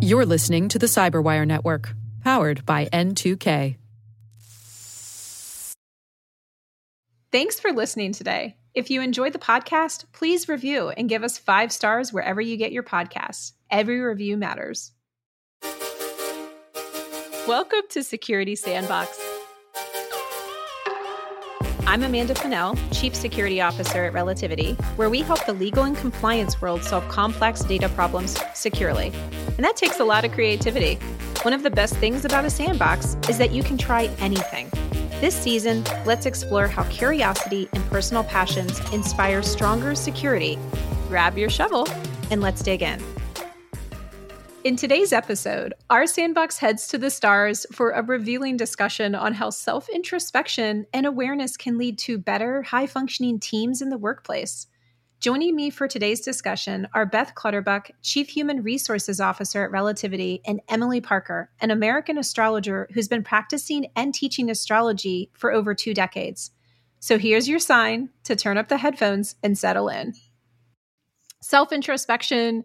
You're listening to the Cyberwire Network, powered by N2K. Thanks for listening today. If you enjoyed the podcast, please review and give us five stars wherever you get your podcasts. Every review matters. Welcome to Security Sandbox. I'm Amanda Fennell, Chief Security Officer at Relativity, where we help the legal and compliance world solve complex data problems securely. And that takes a lot of creativity. One of the best things about a sandbox is that you can try anything. This season, let's explore how curiosity and personal passions inspire stronger security. Grab your shovel and let's dig in. In today's episode, our sandbox heads to the stars for a revealing discussion on how self introspection and awareness can lead to better, high functioning teams in the workplace. Joining me for today's discussion are Beth Clutterbuck, Chief Human Resources Officer at Relativity, and Emily Parker, an American astrologer who's been practicing and teaching astrology for over two decades. So here's your sign to turn up the headphones and settle in. Self introspection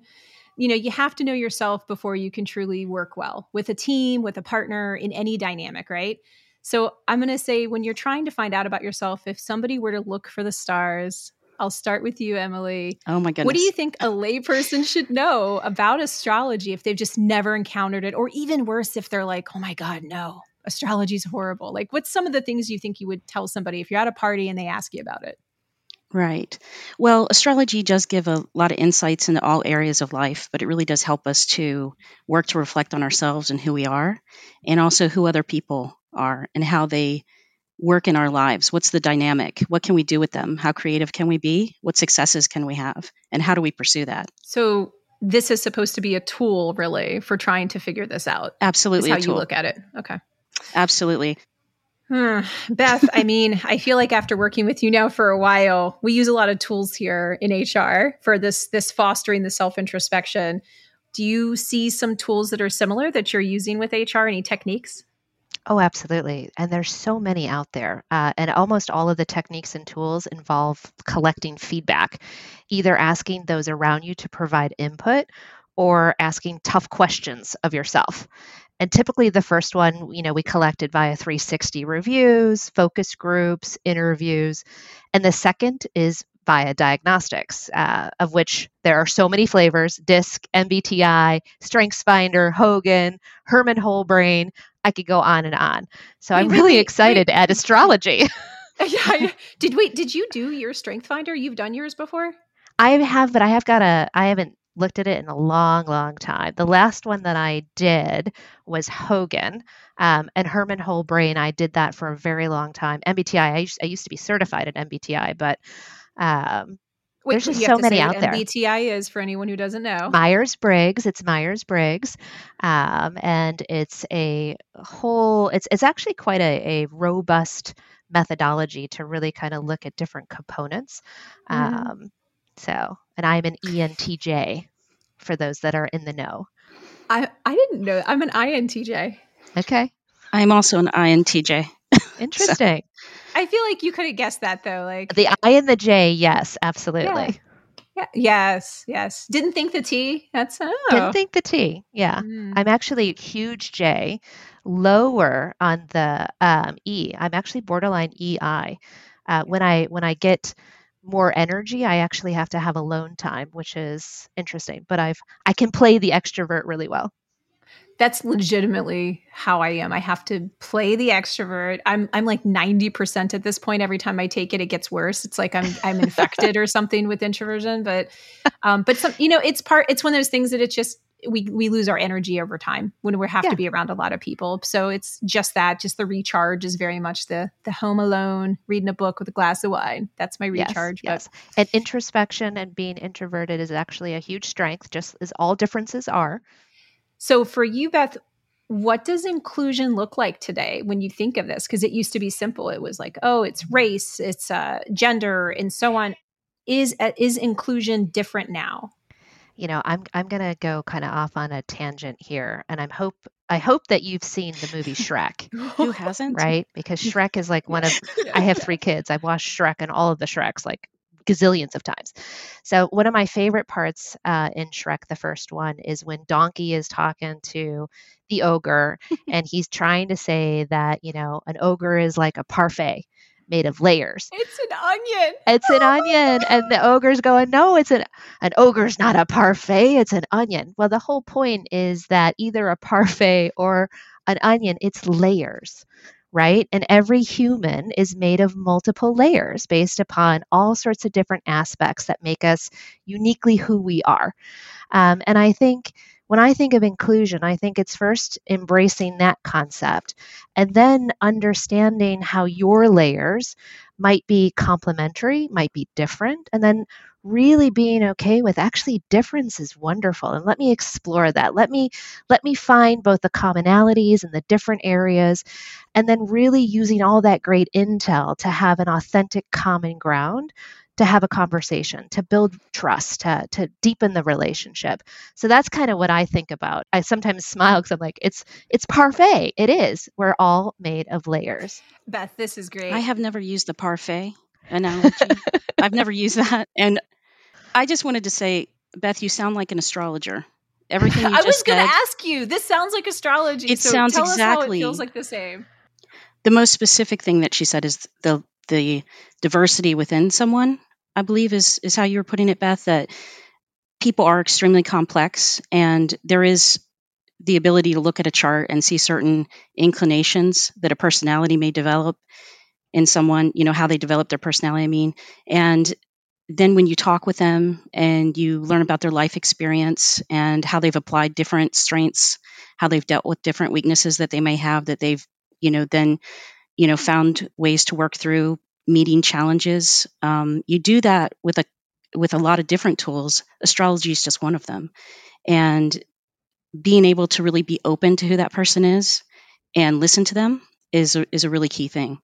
you know, you have to know yourself before you can truly work well with a team, with a partner, in any dynamic, right? So I'm going to say when you're trying to find out about yourself, if somebody were to look for the stars, I'll start with you, Emily. Oh my goodness. What do you think a layperson should know about astrology if they've just never encountered it? Or even worse, if they're like, oh my God, no, astrology is horrible. Like, what's some of the things you think you would tell somebody if you're at a party and they ask you about it? Right. Well, astrology does give a lot of insights into all areas of life, but it really does help us to work to reflect on ourselves and who we are, and also who other people are and how they work in our lives. What's the dynamic? What can we do with them? How creative can we be? What successes can we have? And how do we pursue that? So, this is supposed to be a tool, really, for trying to figure this out. Absolutely. how you look at it. Okay. Absolutely. Hmm. Beth, I mean, I feel like after working with you now for a while, we use a lot of tools here in HR for this this fostering the self introspection. Do you see some tools that are similar that you're using with HR? Any techniques? Oh, absolutely. And there's so many out there. Uh, and almost all of the techniques and tools involve collecting feedback, either asking those around you to provide input or asking tough questions of yourself. And typically, the first one, you know, we collected via 360 reviews, focus groups, interviews. And the second is via diagnostics, uh, of which there are so many flavors DISC, MBTI, StrengthsFinder, Hogan, Herrmann Whole Brain. I could go on and on. So wait, I'm really wait, excited wait. at astrology. yeah. Did wait, did you do your StrengthsFinder? You've done yours before? I have, but I have got a I haven't looked at it in a long, long time. The last one that I did was Hogan um, and Herrmann Whole Brain. I did that for a very long time. MBTI, I used, I used to be certified at MBTI, but um, Wait, there's just so many out there. MBTI is for anyone who doesn't know. Myers Briggs. It's Myers Briggs, um, and it's a whole. It's it's actually quite a, a robust methodology to really kind of look at different components. Mm-hmm. Um, so, and I'm an ENTJ for those that are in the know. I, I didn't know. I'm an INTJ. Okay. I'm also an INTJ. Interesting. so. I feel like you could have guessed that though. Like the I and the J, yes, absolutely. Yeah. yeah. Yes, yes. Didn't think the T. That's oh. Didn't think the T. Yeah. Mm. I'm actually huge J, lower on the um, E. I'm actually borderline EI. Uh, when I when I get more energy, I actually have to have alone time, which is interesting. But I've I can play the extrovert really well. That's legitimately how I am. I have to play the extrovert. I'm I'm like 90% at this point. Every time I take it, it gets worse. It's like I'm I'm infected or something with introversion. But um, but some you know, it's part it's one of those things that it's just we we lose our energy over time when we have yeah. to be around a lot of people. So it's just that, just the recharge is very much the the home alone, reading a book with a glass of wine. That's my recharge. Yes, yes. and introspection and being introverted is actually a huge strength, just as all differences are. So for you, Beth, what does inclusion look like today when you think of this? Because it used to be simple. It was like, oh, it's race, it's uh, gender, and so on. Is uh, is inclusion different now? You know, I'm I'm gonna go kind of off on a tangent here, and I'm hope I hope that you've seen the movie Shrek. Who hasn't? Right? Because Shrek is like one of I have three kids. I've watched Shrek and all of the Shreks like gazillions of times. So, one of my favorite parts uh, in Shrek, the first one, is when Donkey is talking to the ogre and he's trying to say that, you know, an ogre is like a parfait made of layers. It's an onion. It's an onion. And the ogre's going, no, it's an, an ogre's not a parfait, it's an onion. Well, the whole point is that either a parfait or an onion, it's layers, right? And every human is made of multiple layers based upon all sorts of different aspects that make us uniquely who we are. Um, and I think when I think of inclusion, I think it's first embracing that concept and then understanding how your layers might be complementary, might be different, and then really being okay with actually difference is wonderful. And let me explore that. Let me let me find both the commonalities and the different areas and then really using all that great intel to have an authentic common ground to have a conversation, to build trust, to, to deepen the relationship. So that's kind of what I think about. I sometimes smile because I'm like, it's it's parfait. It is. We're all made of layers. Beth, this is great. I have never used the parfait analogy. I've never used that. And I just wanted to say, Beth, you sound like an astrologer. Everything you I was going to ask you. This sounds like astrology. It so sounds tell exactly- Us how it feels like the same. The most specific thing that she said is the the diversity within someone. I believe is is how you were putting it, Beth. That people are extremely complex, and there is the ability to look at a chart and see certain inclinations that a personality may develop in someone. You know how they develop their personality. I mean, and then when you talk with them and you learn about their life experience and how they've applied different strengths, how they've dealt with different weaknesses that they may have, that they've you know then you know found ways to work through meeting challenges. Um, you do that with a with a lot of different tools. Astrology is just one of them, and being able to really be open to who that person is and listen to them is a, is a really key thing.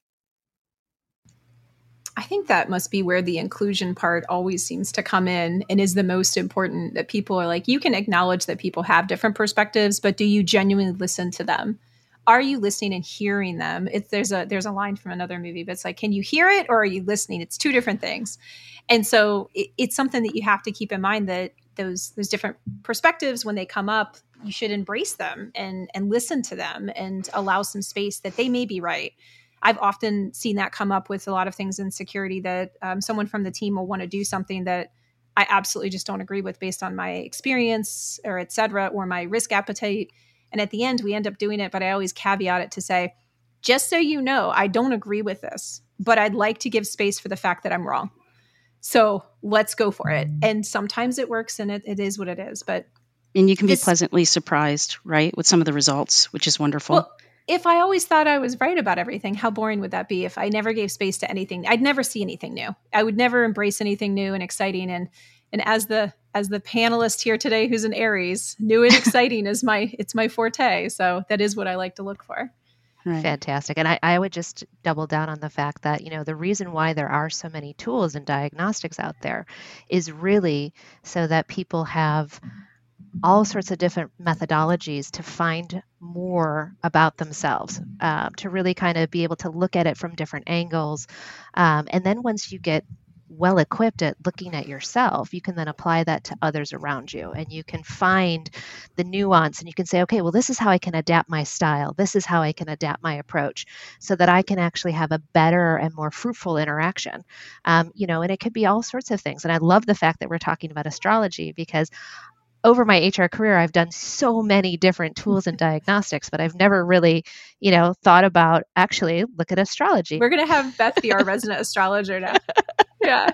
I think that must be where the inclusion part always seems to come in and is the most important that people are like, you can acknowledge that people have different perspectives, but do you genuinely listen to them? Are you listening and hearing them? It's there's a there's a line from another movie, but it's like, can you hear it or are you listening? It's two different things. And so it, it's something that you have to keep in mind that those those different perspectives when they come up, you should embrace them and and listen to them and allow some space that they may be right I've often seen that come up with a lot of things in security that um, someone from the team will want to do something that I absolutely just don't agree with based on my experience or et cetera, or my risk appetite. And at the end, we end up doing it, but I always caveat it to say, just so you know, I don't agree with this, but I'd like to give space for the fact that I'm wrong. So let's go for it. And sometimes it works and it, it is what it is. But And you can be pleasantly surprised, right, with some of the results, which is wonderful. Well, if I always thought I was right about everything, how boring would that be if I never gave space to anything? I'd never see anything new. I would never embrace anything new and exciting and and as the as the panelist here today who's an Aries, new and exciting is my it's my forte. So that is what I like to look for. right. Fantastic. And I, I would just double down on the fact that, you know, the reason why there are so many tools and diagnostics out there is really so that people have all sorts of different methodologies to find more about themselves, um, to really kind of be able to look at it from different angles. Um, and then once you get well equipped at looking at yourself, you can then apply that to others around you and you can find the nuance and you can say, okay, well, this is how I can adapt my style. This is how I can adapt my approach so that I can actually have a better and more fruitful interaction. Um, you know, and it could be all sorts of things. And I love the fact that we're talking about astrology because over my HR career, I've done so many different tools and diagnostics, but I've never really, you know, thought about actually look at astrology. We're gonna have Beth be our resident astrologer now. Yeah.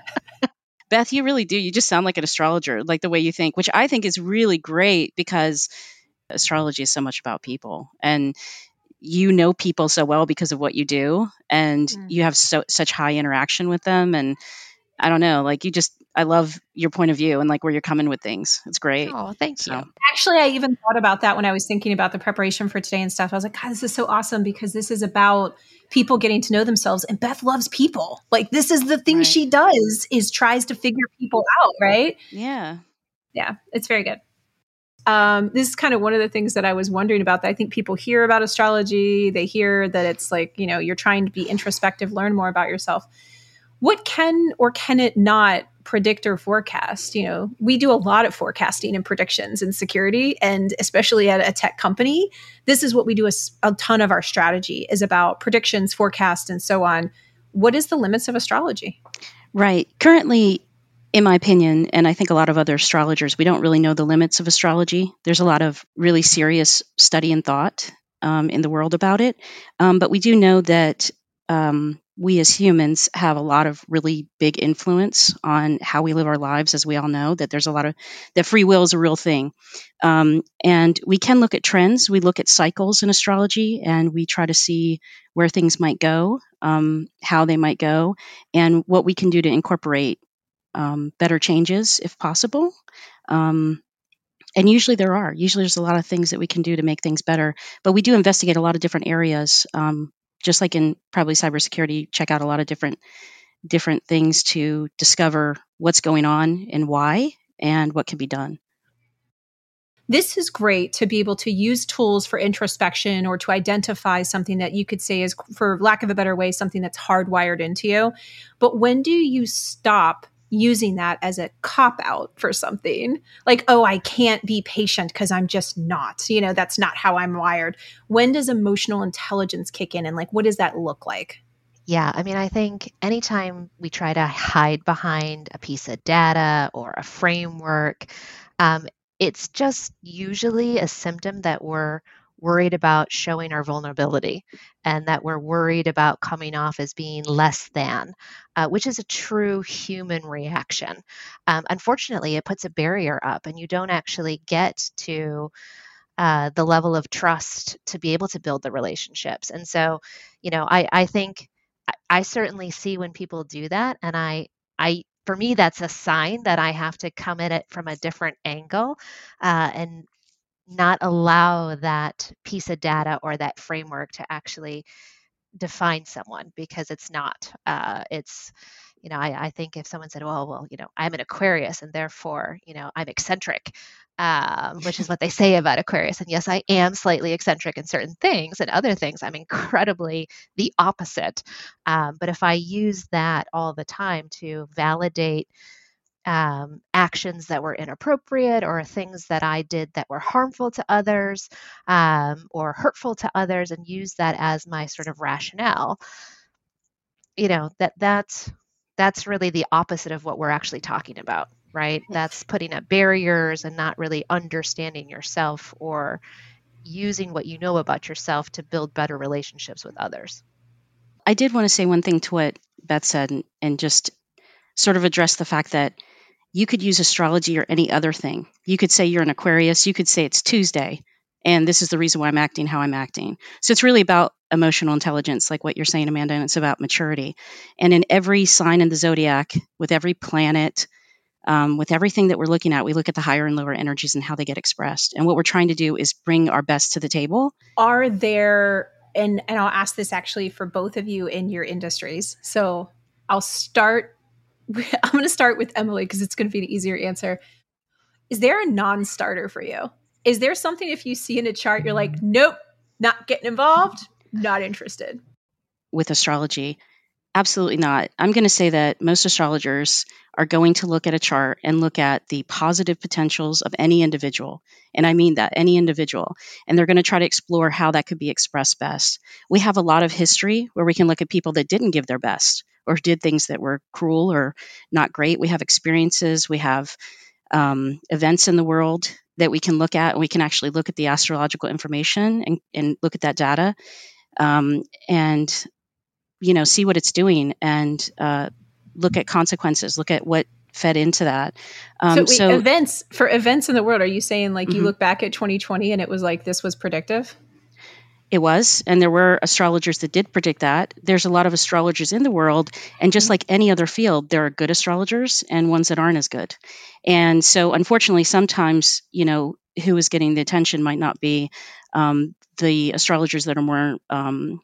Beth, you really do. You just sound like an astrologer, like the way you think, which I think is really great because astrology is so much about people and you know people so well because of what you do and Mm. you have so such high interaction with them and I don't know, like you just I love your point of view and like where you're coming with things. It's great. Oh, thank So- you. Actually, I even thought about that when I was thinking about the preparation for today and stuff. I was like, God, this is so awesome because this is about people getting to know themselves. And Beth loves people. Like this is the thing Right. she does is tries to figure people out, right? Yeah. yeah, it's very good. Um, this is kind of one of the things that I was wondering about. That I think people hear about astrology, they hear that it's like you know you're trying to be introspective, learn more about yourself. What can or can it not predict or forecast? You know, we do a lot of forecasting and predictions in security, and especially at a tech company, this is what we do. A, a ton of our strategy is about predictions, forecast, and so on. What is the limits of astrology? Right. Currently, in my opinion, and I think a lot of other astrologers, we don't really know the limits of astrology. There's a lot of really serious study and thought um, in the world about it. Um, but we do know that um, we as humans have a lot of really big influence on how we live our lives, as we all know, that there's a lot of that free will is a real thing. Um, and we can look at trends, we look at cycles in astrology, and we try to see where things might go, um, how they might go, and what we can do to incorporate um, better changes if possible. Um, and usually there are. Usually there's a lot of things that we can do to make things better. But we do investigate a lot of different areas. Just like in probably cybersecurity, check out a lot of different different things to discover what's going on and why and what can be done. This is great to be able to use tools for introspection or to identify something that you could say is, for lack of a better way, something that's hardwired into you. But when do you stop using that as a cop out for something. Like oh i can't be patient because i'm just not you know that's not how i'm wired. When does emotional intelligence kick in and like what does that look like? Yeah, I mean, I think anytime we try to hide behind a piece of data or a framework, um, it's just usually a symptom that we're worried about showing our vulnerability and that we're worried about coming off as being less than, uh, which is a true human reaction. Um, unfortunately, it puts a barrier up, and you don't actually get to uh, the level of trust to be able to build the relationships. And so, you know, I, I think I, certainly see when people do that, and I, I for me, that's a sign that I have to come at it from a different angle uh, and not allow that piece of data or that framework to actually define someone because it's not. Uh, it's, you know, I, I think if someone said, well, well, you know, I'm an Aquarius and therefore, you know, I'm eccentric, um, which is what they say about Aquarius. And yes, I am slightly eccentric in certain things, and other things I'm incredibly the opposite. Um, but if I use that all the time to validate um, actions that were inappropriate or things that I did that were harmful to others um, or hurtful to others and use that as my sort of rationale. You know that that's that's really the opposite of what we're actually talking about right? That's putting up barriers and not really understanding yourself or using what you know about yourself to build better relationships with others. I did want to say one thing to what beth said and, and just sort of address the fact that you could use astrology or any other thing. You could say you're an Aquarius, you could say it's Tuesday, and this is the reason why I'm acting how I'm acting. So it's really about emotional intelligence, like what you're saying, Amanda, and it's about maturity. And in every sign in the zodiac, with every planet, um, with everything that we're looking at, we look at the higher and lower energies and how they get expressed. And what we're trying to do is bring our best to the table. Are there, and, and I'll ask this actually for both of you in your industries. So I'll start I'm going to start with Emily because it's going to be an easier answer. Is there a non starter for you? Is there something if you see in a chart, you're like, nope, not getting involved, not interested? With astrology, absolutely not. I'm going to say that most astrologers are going to look at a chart and look at the positive potentials of any individual. And I mean that, any individual. And they're going to try to explore how that could be expressed best. We have a lot of history where we can look at people that didn't give their best or did things that were cruel or not great. We have experiences, we have um, events in the world that we can look at, and we can actually look at the astrological information and, and look at that data um, and you know see what it's doing and uh, look at consequences, look at what fed into that. Um, so, wait, so, events for events in the world, are you saying like mm-hmm. you look back at 2020 and it was like this was predictive? It was, and there were astrologers that did predict that. There's a lot of astrologers in the world, and just mm-hmm. like any other field, there are good astrologers and ones that aren't as good. And so, unfortunately, sometimes, you know, who is getting the attention might not be um, the astrologers that are more um,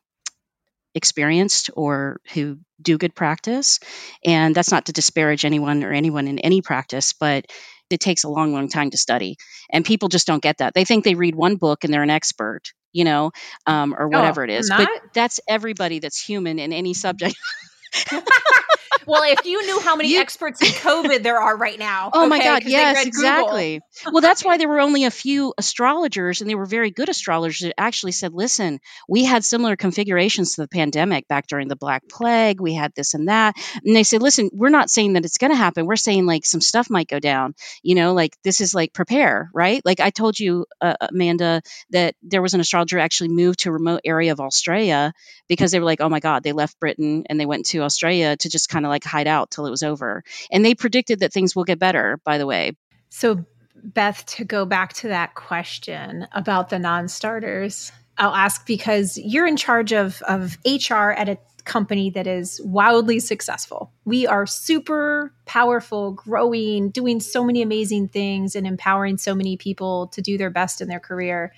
experienced or who do good practice. And that's not to disparage anyone or anyone in any practice, but it takes a long, long time to study. And people just don't get that. They think they read one book and they're an expert you know, um, or whatever it is. Not? But that's everybody that's human in any subject. well, if you knew how many you, experts in COVID there are right now. Oh okay, my God, yes, exactly. well, that's why there were only a few astrologers, and they were very good astrologers that actually said, listen, we had similar configurations to the pandemic back during the Black Plague. We had this and that. And they said, listen, we're not saying that it's going to happen. We're saying like some stuff might go down. You know, like this is like prepare, right? Like I told you, uh, Amanda, that there was an astrologer actually moved to a remote area of Australia because they were like, oh my God, they left Britain and they went to Australia to just kind of like hide out till it was over. And they predicted that things will get better, by the way. So, Beth, to go back to that question about the non starters, I'll ask because you're in charge of, of HR at a company that is wildly successful. We are super powerful, growing, doing so many amazing things, and empowering so many people to do their best in their career.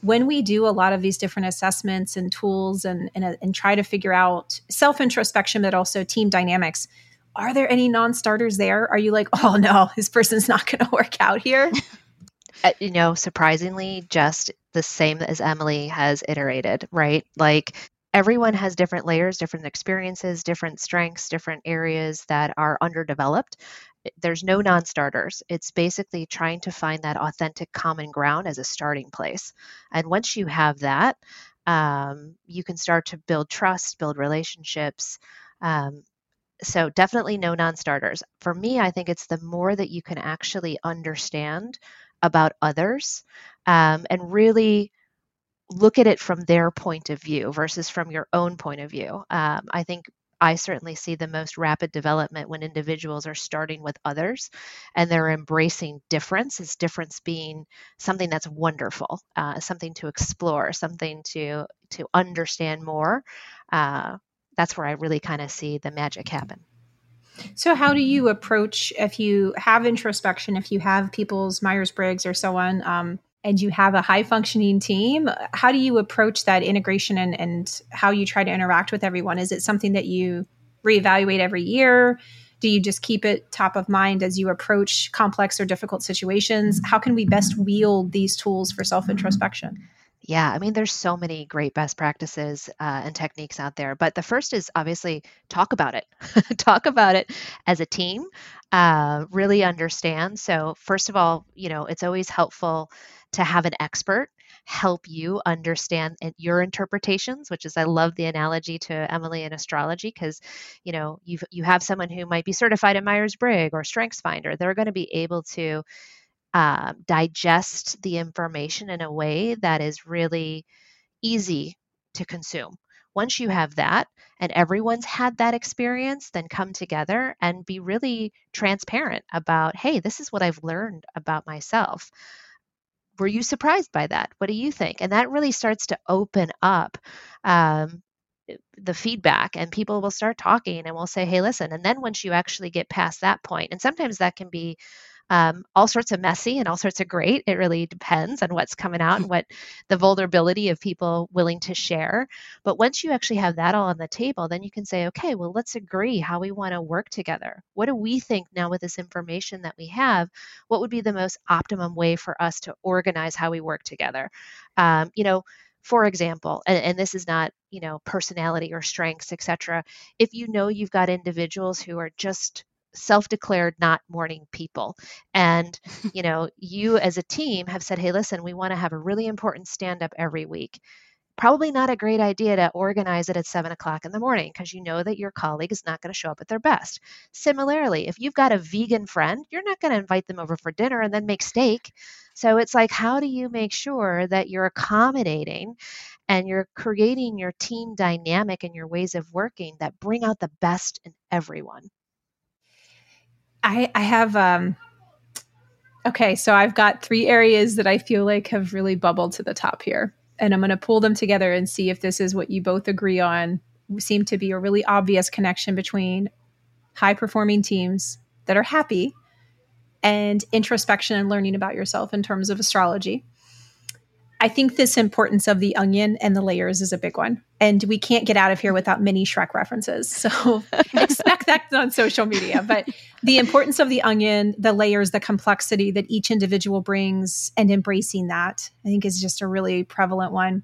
When we do a lot of these different assessments and tools and, and, and try to figure out self introspection, but also team dynamics, are there any non starters there? Are you like, oh no, this person's not going to work out here? Uh, you know, surprisingly, just the same as Emily has iterated, right? Like everyone has different layers, different experiences, different strengths, different areas that are underdeveloped. There's no non starters. It's basically trying to find that authentic common ground as a starting place. And once you have that, um, you can start to build trust, build relationships. Um, so, definitely no non starters. For me, I think it's the more that you can actually understand about others um, and really look at it from their point of view versus from your own point of view. Um, I think I certainly see the most rapid development when individuals are starting with others and they're embracing difference, as difference being something that's wonderful, uh, something to explore, something to to understand more. Uh, that's where I really kind of see the magic happen. So, how do you approach if you have introspection, if you have people's Myers Briggs or so on? Um, and you have a high functioning team, how do you approach that integration and, and how you try to interact with everyone? Is it something that you reevaluate every year? Do you just keep it top of mind as you approach complex or difficult situations? How can we best wield these tools for self introspection? Yeah, I mean, there's so many great best practices uh, and techniques out there. But the first is obviously talk about it. talk about it as a team. Uh, really understand. So, first of all, you know, it's always helpful to have an expert help you understand your interpretations which is i love the analogy to emily in astrology because you know you you have someone who might be certified in myers-briggs or strengths finder. They're going to be able to uh, digest the information in a way that is really easy to consume. Once you have that and everyone's had that experience, then come together and be really transparent about, hey, this is what I've learned about myself were you surprised by that? What do you think? And that really starts to open up um, the feedback, and people will start talking and will say, hey, listen. And then once you actually get past that point, and sometimes that can be um, all sorts of messy and all sorts of great. It really depends on what's coming out and what the vulnerability of people willing to share. But once you actually have that all on the table, then you can say, okay, well, let's agree how we want to work together. What do we think now with this information that we have? What would be the most optimum way for us to organize how we work together? Um, you know, for example and, and, this is not you know personality or strengths etc if you know you've got individuals who are just self-declared not morning people and you know you as a team have said hey listen we want to have a really important stand up every week probably not a great idea to organize it at seven o'clock in the morning because you know that your colleague is not going to show up at their best. Similarly, if you've got a vegan friend, you're not going to invite them over for dinner and then make steak. So it's like, how do you make sure that you're accommodating and you're creating your team dynamic and your ways of working that bring out the best in everyone? I, I have um okay, so I've got three areas that I feel like have really bubbled to the top here. And I'm going to pull them together and see if this is what you both agree on. Seem to be a really obvious connection between high performing teams that are happy and introspection and learning about yourself in terms of astrology. I think this importance of the onion and the layers is a big one. And we can't get out of here without mini Shrek references. So expect that on social media. But the importance of the onion, the layers, the complexity that each individual brings, and embracing that, I think is just a really prevalent one.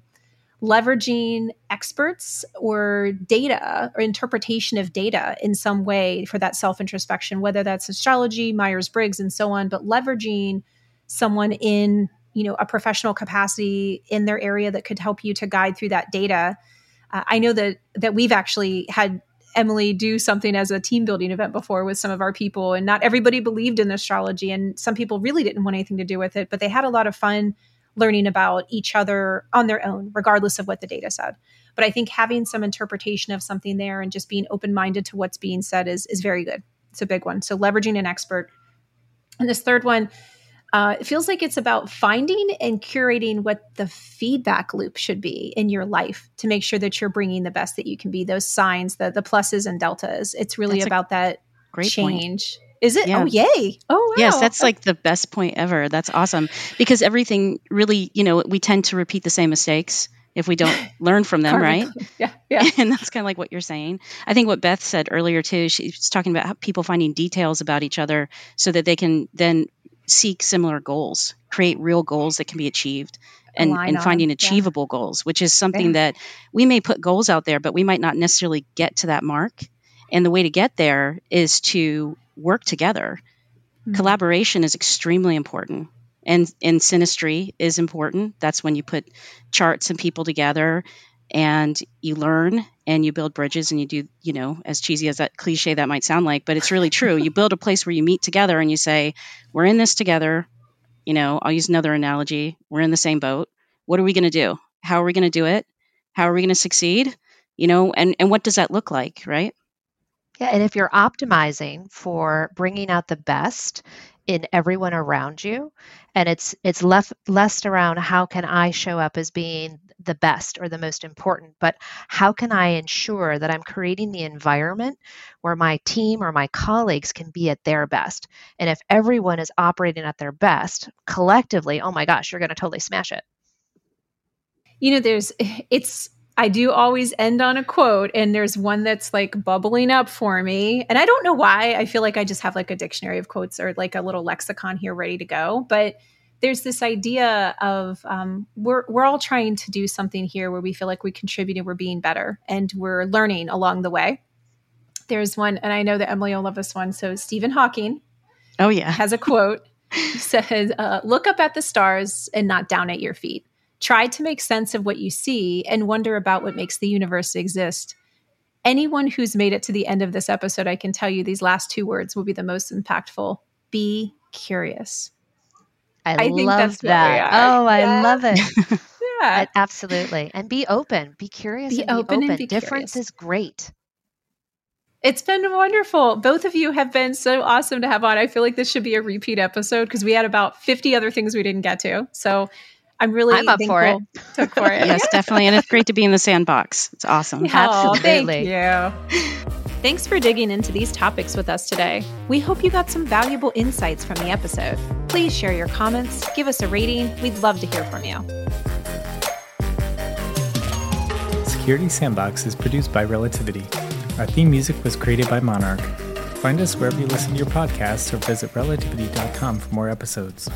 leveraging experts or data or interpretation of data in some way for that self introspection, whether that's astrology, Myers Briggs, and so on, but leveraging someone in you know a professional capacity in their area that could help you to guide through that data. Uh, I know that that we've actually had Emily do something as a team building event before with some of our people, and not everybody believed in astrology, and some people really didn't want anything to do with it, but they had a lot of fun learning about each other on their own, regardless of what the data said. But I think having some interpretation of something there and just being open minded to what's being said is is very good. It's a big one. So leveraging an expert. And this third one, uh, it feels like it's about finding and curating what the feedback loop should be in your life to make sure that you're bringing the best that you can be. Those signs, the the pluses and deltas. It's really that's about that great change. Point. Is it? Yeah. Oh, yay. Oh, wow. Yes, that's like the best point ever. That's awesome. Because everything really, you know, we tend to repeat the same mistakes if we don't learn from them, right? Yeah, yeah. And that's kind of like what you're saying. I think what Beth said earlier too. She's talking about people finding details about each other so that they can then seek similar goals, create real goals that can be achieved, and, and finding achievable yeah. goals, which is something yeah. that we may put goals out there, but we might not necessarily get to that mark. And the way to get there is to work together. Mm-hmm. Collaboration is extremely important. And, and synastry is important. That's when you put charts and people together and you learn and you build bridges and you do, you know, as cheesy as that cliche that might sound like, but it's really true. you build a place where you meet together and you say, we're in this together. You know, I'll use another analogy. We're in the same boat. What are we going to do? How are we going to do it? How are we going to succeed? You know, and, and what does that look like, right? Yeah, and if you're optimizing for bringing out the best in everyone around you, and it's it's left less around how can I show up as being the best or the most important, but how can I ensure that I'm creating the environment where my team or my colleagues can be at their best? And if everyone is operating at their best collectively, oh my gosh, you're going to totally smash it. You know, there's it's I do always end on a quote, and there's one that's like bubbling up for me. And I don't know why. I feel like I just have like a dictionary of quotes or like a little lexicon here ready to go. But there's this idea of um, we're we're all trying to do something here where we feel like we contribute and we're being better and we're learning along the way. There's one, and I know that Emily will love this one. So Stephen Hawking, oh yeah, has a quote. Says, uh, "Look up at the stars and not down at your feet." Try to make sense of what you see and wonder about what makes the universe exist. Anyone who's made it to the end of this episode, I can tell you these last two words will be the most impactful. Be curious. I, I love that. Oh, I love it. yeah. Absolutely. And be open. Be curious. Be, and open, be open and be Difference curious. is great. It's been wonderful. Both of you have been so awesome to have on. I feel like this should be a repeat episode because we had about 50 other things we didn't get to. So I'm really I'm up for it. For it. yes, definitely. And it's great to be in the sandbox. It's awesome. Oh, Absolutely. Thank you. Thanks for digging into these topics with us today. We hope you got some valuable insights from the episode. Please share your comments, give us a rating. We'd love to hear from you. Security Sandbox is produced by Relativity. Our theme music was created by Monarch. Find us wherever you listen to your podcasts or visit relativity.com for more episodes.